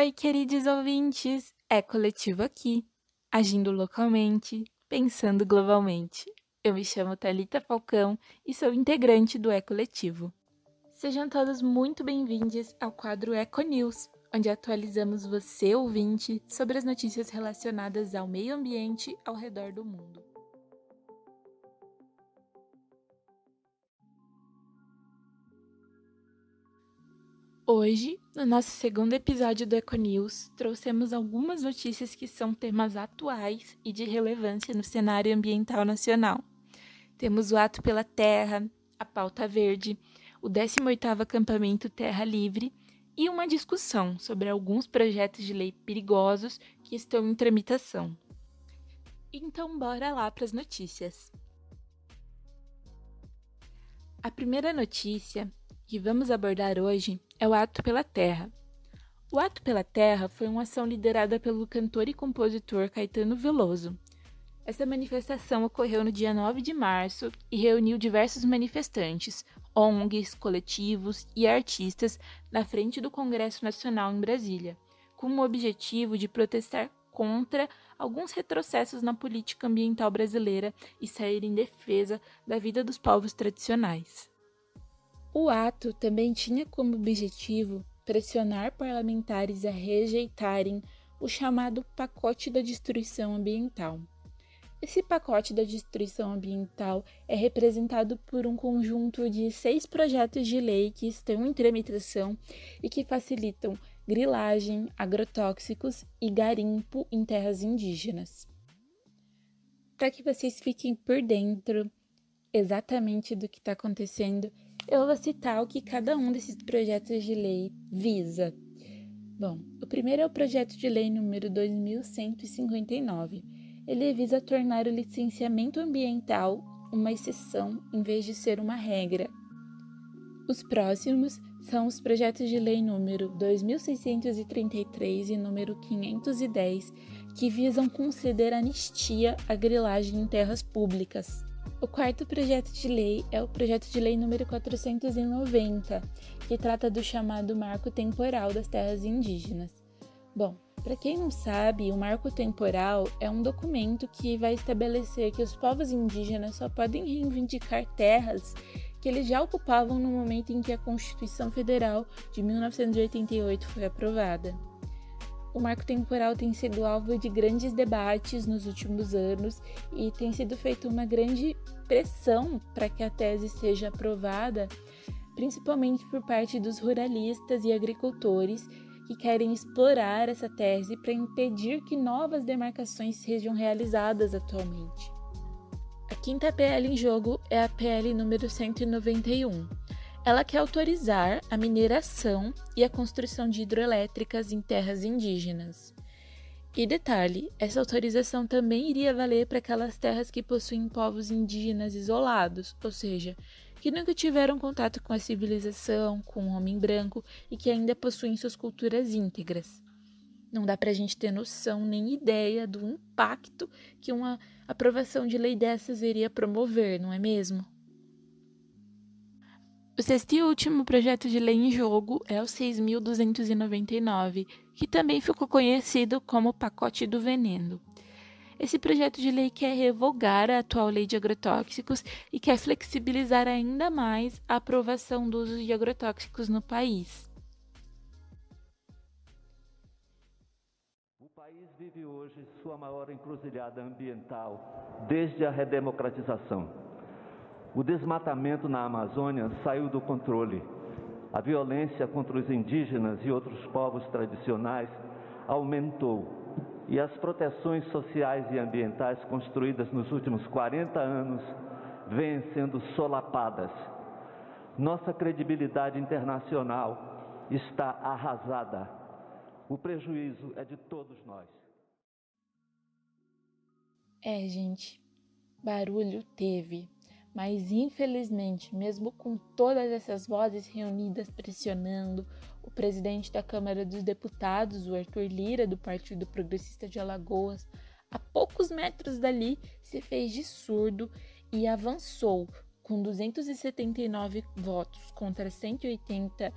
Oi, queridos ouvintes! É coletivo aqui, agindo localmente, pensando globalmente. Eu me chamo Talita Falcão e sou integrante do É Coletivo. Sejam todos muito bem-vindos ao quadro Eco News, onde atualizamos você, ouvinte, sobre as notícias relacionadas ao meio ambiente ao redor do mundo. Hoje, no nosso segundo episódio do Econews, trouxemos algumas notícias que são temas atuais e de relevância no cenário ambiental nacional. Temos o Ato pela Terra, a Pauta Verde, o 18º Acampamento Terra Livre e uma discussão sobre alguns projetos de lei perigosos que estão em tramitação. Então, bora lá para as notícias. A primeira notícia que vamos abordar hoje é o Ato pela Terra. O Ato pela Terra foi uma ação liderada pelo cantor e compositor Caetano Veloso. Essa manifestação ocorreu no dia 9 de março e reuniu diversos manifestantes, ONGs, coletivos e artistas na frente do Congresso Nacional em Brasília, com o objetivo de protestar contra alguns retrocessos na política ambiental brasileira e sair em defesa da vida dos povos tradicionais. O ato também tinha como objetivo pressionar parlamentares a rejeitarem o chamado pacote da destruição ambiental. Esse pacote da destruição ambiental é representado por um conjunto de seis projetos de lei que estão em tramitação e que facilitam grilagem, agrotóxicos e garimpo em terras indígenas. Para que vocês fiquem por dentro exatamente do que está acontecendo, eu vou citar o que cada um desses projetos de lei visa. Bom, o primeiro é o projeto de lei número 2159. Ele visa tornar o licenciamento ambiental uma exceção em vez de ser uma regra. Os próximos são os projetos de lei número 2633 e número 510, que visam conceder anistia à grilagem em terras públicas. O quarto projeto de lei é o projeto de lei número 490, que trata do chamado Marco Temporal das Terras Indígenas. Bom, para quem não sabe, o Marco Temporal é um documento que vai estabelecer que os povos indígenas só podem reivindicar terras que eles já ocupavam no momento em que a Constituição Federal de 1988 foi aprovada. O marco temporal tem sido alvo de grandes debates nos últimos anos e tem sido feita uma grande pressão para que a tese seja aprovada, principalmente por parte dos ruralistas e agricultores que querem explorar essa tese para impedir que novas demarcações sejam realizadas atualmente. A quinta PL em jogo é a PL número 191 ela quer autorizar a mineração e a construção de hidroelétricas em terras indígenas. E detalhe, essa autorização também iria valer para aquelas terras que possuem povos indígenas isolados, ou seja, que nunca tiveram contato com a civilização, com o homem branco e que ainda possuem suas culturas íntegras. Não dá para a gente ter noção nem ideia do impacto que uma aprovação de lei dessas iria promover, não é mesmo? O sexto e último projeto de lei em jogo é o 6.299, que também ficou conhecido como Pacote do Veneno. Esse projeto de lei quer revogar a atual lei de agrotóxicos e quer flexibilizar ainda mais a aprovação do uso de agrotóxicos no país. O país vive hoje sua maior encruzilhada ambiental desde a redemocratização. O desmatamento na Amazônia saiu do controle. A violência contra os indígenas e outros povos tradicionais aumentou. E as proteções sociais e ambientais construídas nos últimos 40 anos vêm sendo solapadas. Nossa credibilidade internacional está arrasada. O prejuízo é de todos nós. É, gente, barulho teve. Mas infelizmente, mesmo com todas essas vozes reunidas pressionando, o presidente da Câmara dos Deputados, o Arthur Lira, do Partido Progressista de Alagoas, a poucos metros dali se fez de surdo e avançou. Com 279 votos contra 180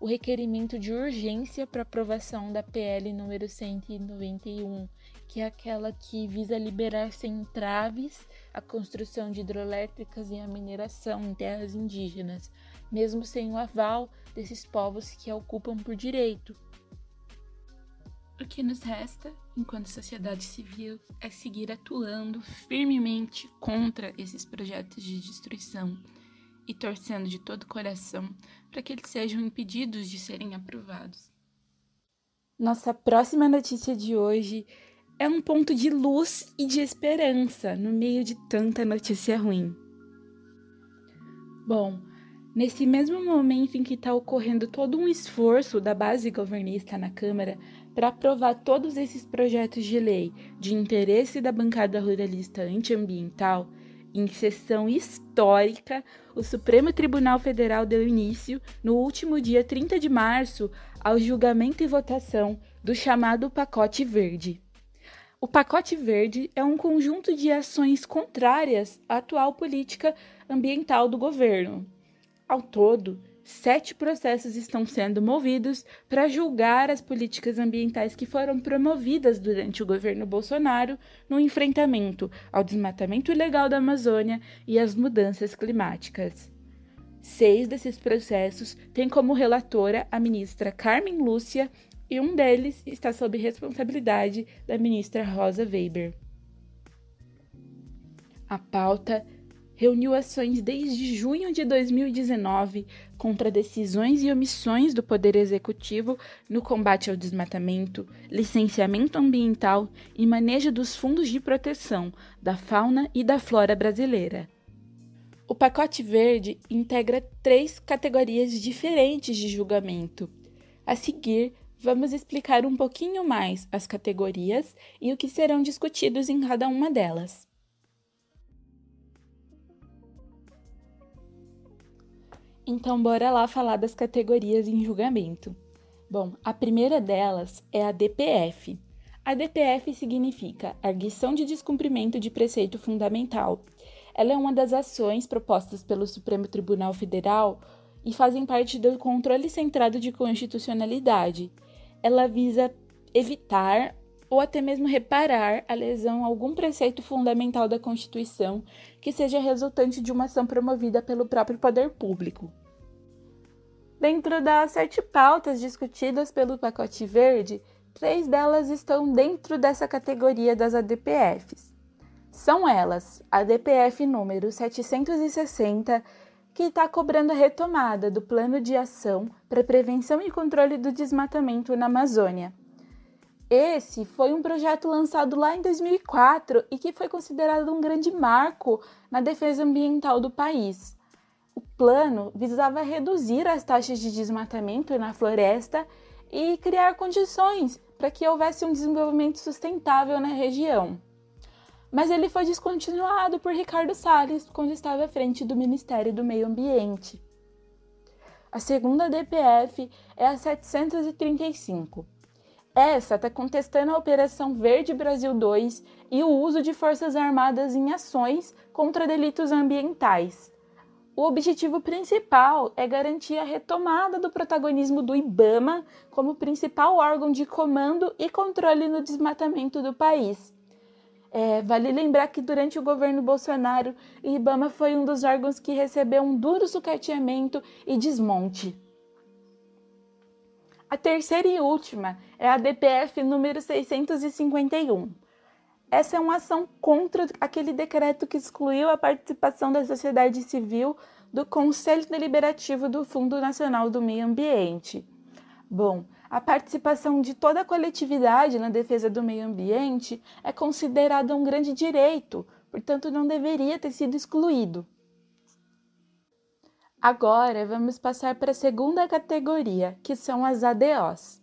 o requerimento de urgência para aprovação da PL número 191, que é aquela que visa liberar sem traves a construção de hidroelétricas e a mineração em terras indígenas, mesmo sem o aval desses povos que a ocupam por direito. O que nos resta, enquanto sociedade civil, é seguir atuando firmemente contra esses projetos de destruição e torcendo de todo o coração para que eles sejam impedidos de serem aprovados. Nossa próxima notícia de hoje é um ponto de luz e de esperança no meio de tanta notícia ruim. Bom, nesse mesmo momento em que está ocorrendo todo um esforço da base governista na Câmara para aprovar todos esses projetos de lei de interesse da bancada ruralista antiambiental, em sessão histórica, o Supremo Tribunal Federal deu início, no último dia 30 de março, ao julgamento e votação do chamado Pacote Verde. O Pacote Verde é um conjunto de ações contrárias à atual política ambiental do governo. Ao todo, sete processos estão sendo movidos para julgar as políticas ambientais que foram promovidas durante o governo Bolsonaro no enfrentamento ao desmatamento ilegal da Amazônia e às mudanças climáticas. Seis desses processos têm como relatora a ministra Carmen Lúcia e um deles está sob responsabilidade da ministra Rosa Weber. A pauta reuniu ações desde junho de 2019 contra decisões e omissões do Poder Executivo no combate ao desmatamento, licenciamento ambiental e manejo dos fundos de proteção da fauna e da flora brasileira. O pacote verde integra três categorias diferentes de julgamento. A seguir, vamos explicar um pouquinho mais as categorias e o que serão discutidos em cada uma delas. Então, bora lá falar das categorias em julgamento. Bom, a primeira delas é a DPF. A DPF significa Arguição de Descumprimento de Preceito Fundamental. Ela é uma das ações propostas pelo Supremo Tribunal Federal e fazem parte do controle centrado de constitucionalidade, ela visa evitar ou até mesmo reparar a lesão a algum preceito fundamental da Constituição que seja resultante de uma ação promovida pelo próprio poder público. Dentro das sete pautas discutidas pelo pacote verde, três delas estão dentro dessa categoria das ADPFs. São elas a DPF número 760, que está cobrando a retomada do plano de ação para prevenção e controle do desmatamento na Amazônia. Esse foi um projeto lançado lá em 2004 e que foi considerado um grande marco na defesa ambiental do país. O plano visava reduzir as taxas de desmatamento na floresta e criar condições para que houvesse um desenvolvimento sustentável na região mas ele foi descontinuado por Ricardo Salles quando estava à frente do Ministério do Meio Ambiente. A segunda DPF é a 735. Essa está contestando a Operação Verde Brasil 2 e o uso de forças armadas em ações contra delitos ambientais. O objetivo principal é garantir a retomada do protagonismo do IBAMA como principal órgão de comando e controle no desmatamento do país é, vale lembrar que durante o governo Bolsonaro, IBAMA foi um dos órgãos que recebeu um duro sucateamento e desmonte. A terceira e última é a DPF número 651. Essa é uma ação contra aquele decreto que excluiu a participação da sociedade civil do Conselho Deliberativo do Fundo Nacional do Meio Ambiente. Bom, a participação de toda a coletividade na defesa do meio ambiente é considerada um grande direito, portanto, não deveria ter sido excluído. Agora vamos passar para a segunda categoria, que são as ADOs.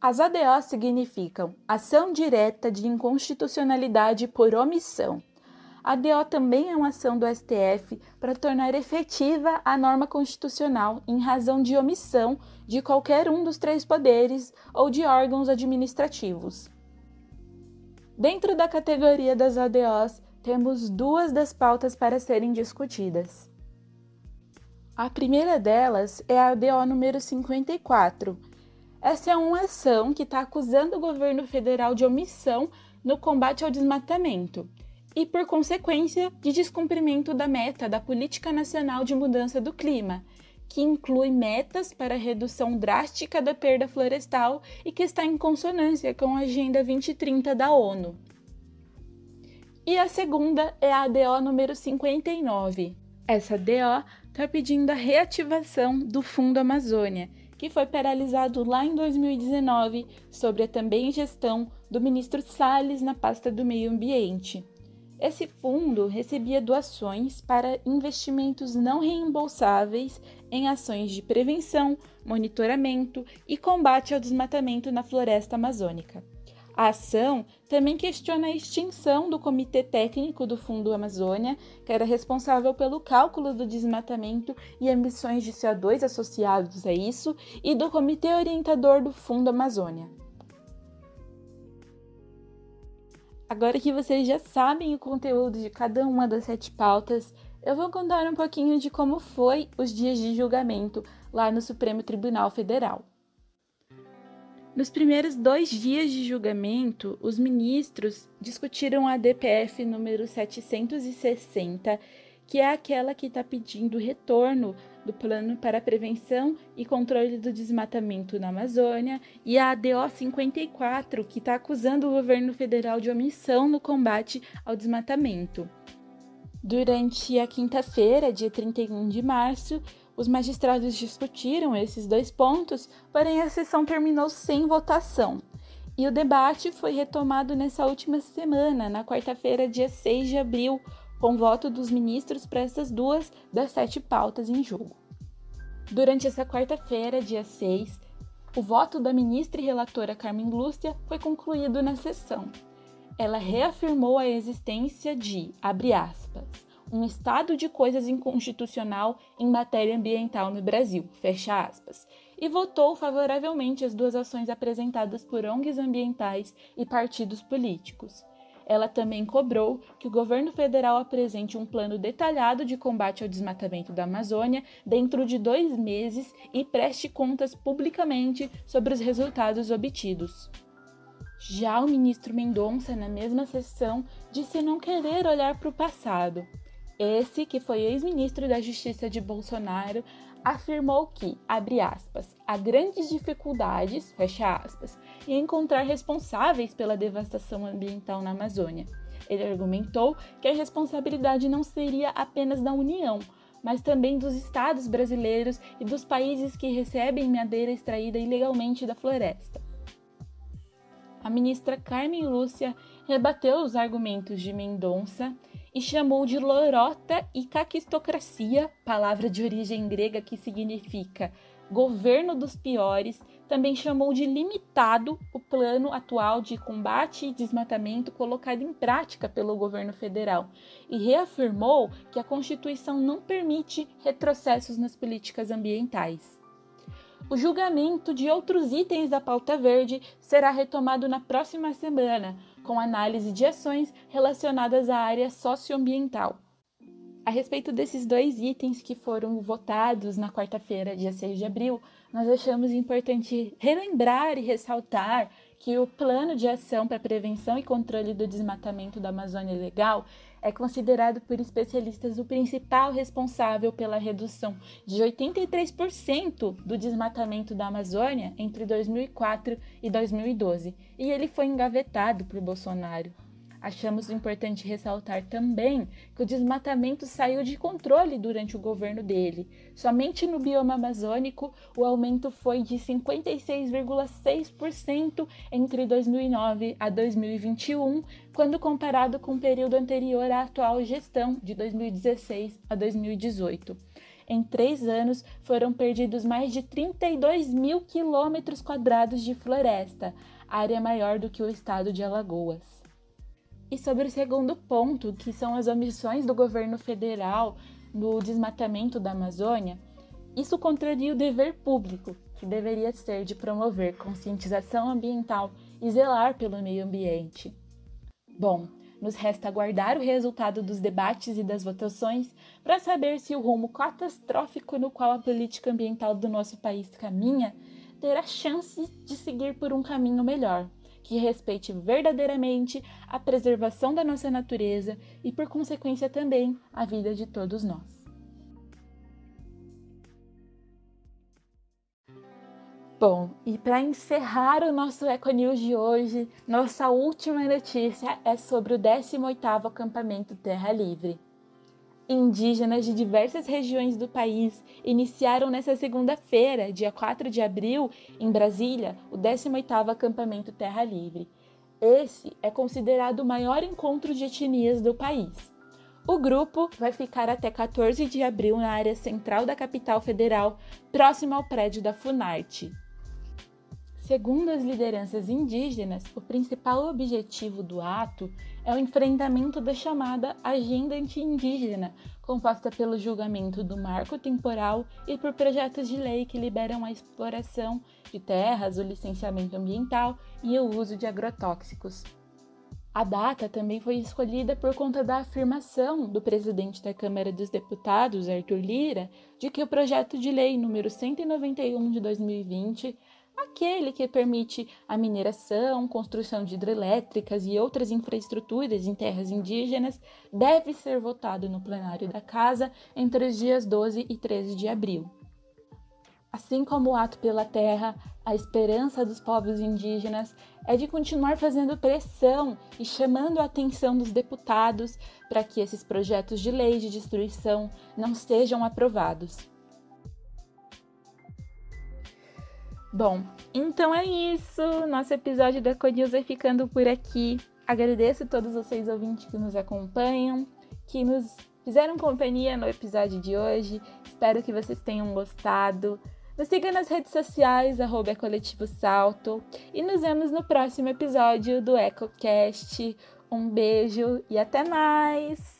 As ADOs significam ação direta de inconstitucionalidade por omissão. A DO também é uma ação do STF para tornar efetiva a norma constitucional em razão de omissão de qualquer um dos três poderes ou de órgãos administrativos. Dentro da categoria das ADOs, temos duas das pautas para serem discutidas. A primeira delas é a DO número 54. Essa é uma ação que está acusando o governo federal de omissão no combate ao desmatamento e, por consequência, de descumprimento da meta da Política Nacional de Mudança do Clima, que inclui metas para redução drástica da perda florestal e que está em consonância com a Agenda 2030 da ONU. E a segunda é a DO número 59. Essa DO está pedindo a reativação do Fundo Amazônia, que foi paralisado lá em 2019 sobre a também gestão do ministro Salles na pasta do Meio Ambiente. Esse fundo recebia doações para investimentos não reembolsáveis em ações de prevenção, monitoramento e combate ao desmatamento na floresta amazônica. A ação também questiona a extinção do Comitê Técnico do Fundo Amazônia, que era responsável pelo cálculo do desmatamento e emissões de CO2 associados a isso, e do Comitê Orientador do Fundo Amazônia. Agora que vocês já sabem o conteúdo de cada uma das sete pautas, eu vou contar um pouquinho de como foi os dias de julgamento lá no Supremo Tribunal Federal. Nos primeiros dois dias de julgamento, os ministros discutiram a DPF número 760, que é aquela que está pedindo retorno do Plano para Prevenção e Controle do Desmatamento na Amazônia, e a ADO 54, que está acusando o governo federal de omissão no combate ao desmatamento. Durante a quinta-feira, dia 31 de março, os magistrados discutiram esses dois pontos, porém a sessão terminou sem votação. E o debate foi retomado nessa última semana, na quarta-feira, dia 6 de abril, com voto dos ministros para essas duas das sete pautas em jogo. Durante essa quarta-feira, dia 6, o voto da ministra e relatora Carmen Lúcia foi concluído na sessão. Ela reafirmou a existência de, abre aspas, um estado de coisas inconstitucional em matéria ambiental no Brasil, fecha aspas, e votou favoravelmente as duas ações apresentadas por ONGs ambientais e partidos políticos. Ela também cobrou que o governo federal apresente um plano detalhado de combate ao desmatamento da Amazônia dentro de dois meses e preste contas publicamente sobre os resultados obtidos. Já o ministro Mendonça, na mesma sessão, disse não querer olhar para o passado, esse, que foi ex-ministro da Justiça de Bolsonaro, afirmou que, abre aspas, há grandes dificuldades, fecha aspas, em encontrar responsáveis pela devastação ambiental na Amazônia. Ele argumentou que a responsabilidade não seria apenas da União, mas também dos estados brasileiros e dos países que recebem madeira extraída ilegalmente da floresta. A ministra Carmen Lúcia rebateu os argumentos de Mendonça e chamou de lorota e caquistocracia, palavra de origem grega que significa governo dos piores, também chamou de limitado o plano atual de combate e desmatamento colocado em prática pelo governo federal e reafirmou que a Constituição não permite retrocessos nas políticas ambientais. O julgamento de outros itens da pauta verde será retomado na próxima semana, com análise de ações relacionadas à área socioambiental. A respeito desses dois itens que foram votados na quarta-feira, dia 6 de abril, nós achamos importante relembrar e ressaltar que o Plano de Ação para Prevenção e Controle do Desmatamento da Amazônia Legal é considerado por especialistas o principal responsável pela redução de 83% do desmatamento da Amazônia entre 2004 e 2012, e ele foi engavetado por Bolsonaro. Achamos importante ressaltar também que o desmatamento saiu de controle durante o governo dele. Somente no bioma amazônico, o aumento foi de 56,6% entre 2009 a 2021, quando comparado com o período anterior à atual gestão, de 2016 a 2018. Em três anos, foram perdidos mais de 32 mil quilômetros quadrados de floresta, área maior do que o estado de Alagoas. E sobre o segundo ponto, que são as omissões do governo federal no desmatamento da Amazônia, isso contraria o dever público, que deveria ser de promover conscientização ambiental e zelar pelo meio ambiente. Bom, Nos resta aguardar o resultado dos debates e das votações para saber se o rumo catastrófico no qual a política ambiental do nosso país caminha terá chance de seguir por um caminho melhor, que respeite verdadeiramente a preservação da nossa natureza e, por consequência, também a vida de todos nós. Bom, e para encerrar o nosso Eco News de hoje, nossa última notícia é sobre o 18º acampamento Terra Livre. Indígenas de diversas regiões do país iniciaram nesta segunda-feira, dia 4 de abril, em Brasília, o 18º acampamento Terra Livre. Esse é considerado o maior encontro de etnias do país. O grupo vai ficar até 14 de abril na área central da capital federal, próximo ao prédio da Funarte. Segundo as lideranças indígenas, o principal objetivo do ato é o enfrentamento da chamada Agenda Anti-Indígena, composta pelo julgamento do marco temporal e por projetos de lei que liberam a exploração de terras, o licenciamento ambiental e o uso de agrotóxicos. A data também foi escolhida por conta da afirmação do presidente da Câmara dos Deputados, Arthur Lira, de que o projeto de lei número 191 de 2020 aquele que permite a mineração, construção de hidrelétricas e outras infraestruturas em terras indígenas, deve ser votado no plenário da Casa entre os dias 12 e 13 de abril. Assim como o ato pela terra, a esperança dos povos indígenas é de continuar fazendo pressão e chamando a atenção dos deputados para que esses projetos de lei de destruição não sejam aprovados. Bom, então é isso. Nosso episódio da Econews vai ficando por aqui. Agradeço a todos vocês ouvintes que nos acompanham, que nos fizeram companhia no episódio de hoje. Espero que vocês tenham gostado. Nos siga nas redes sociais, arroba Coletivo Salto. E nos vemos no próximo episódio do EcoCast. Um beijo e até mais!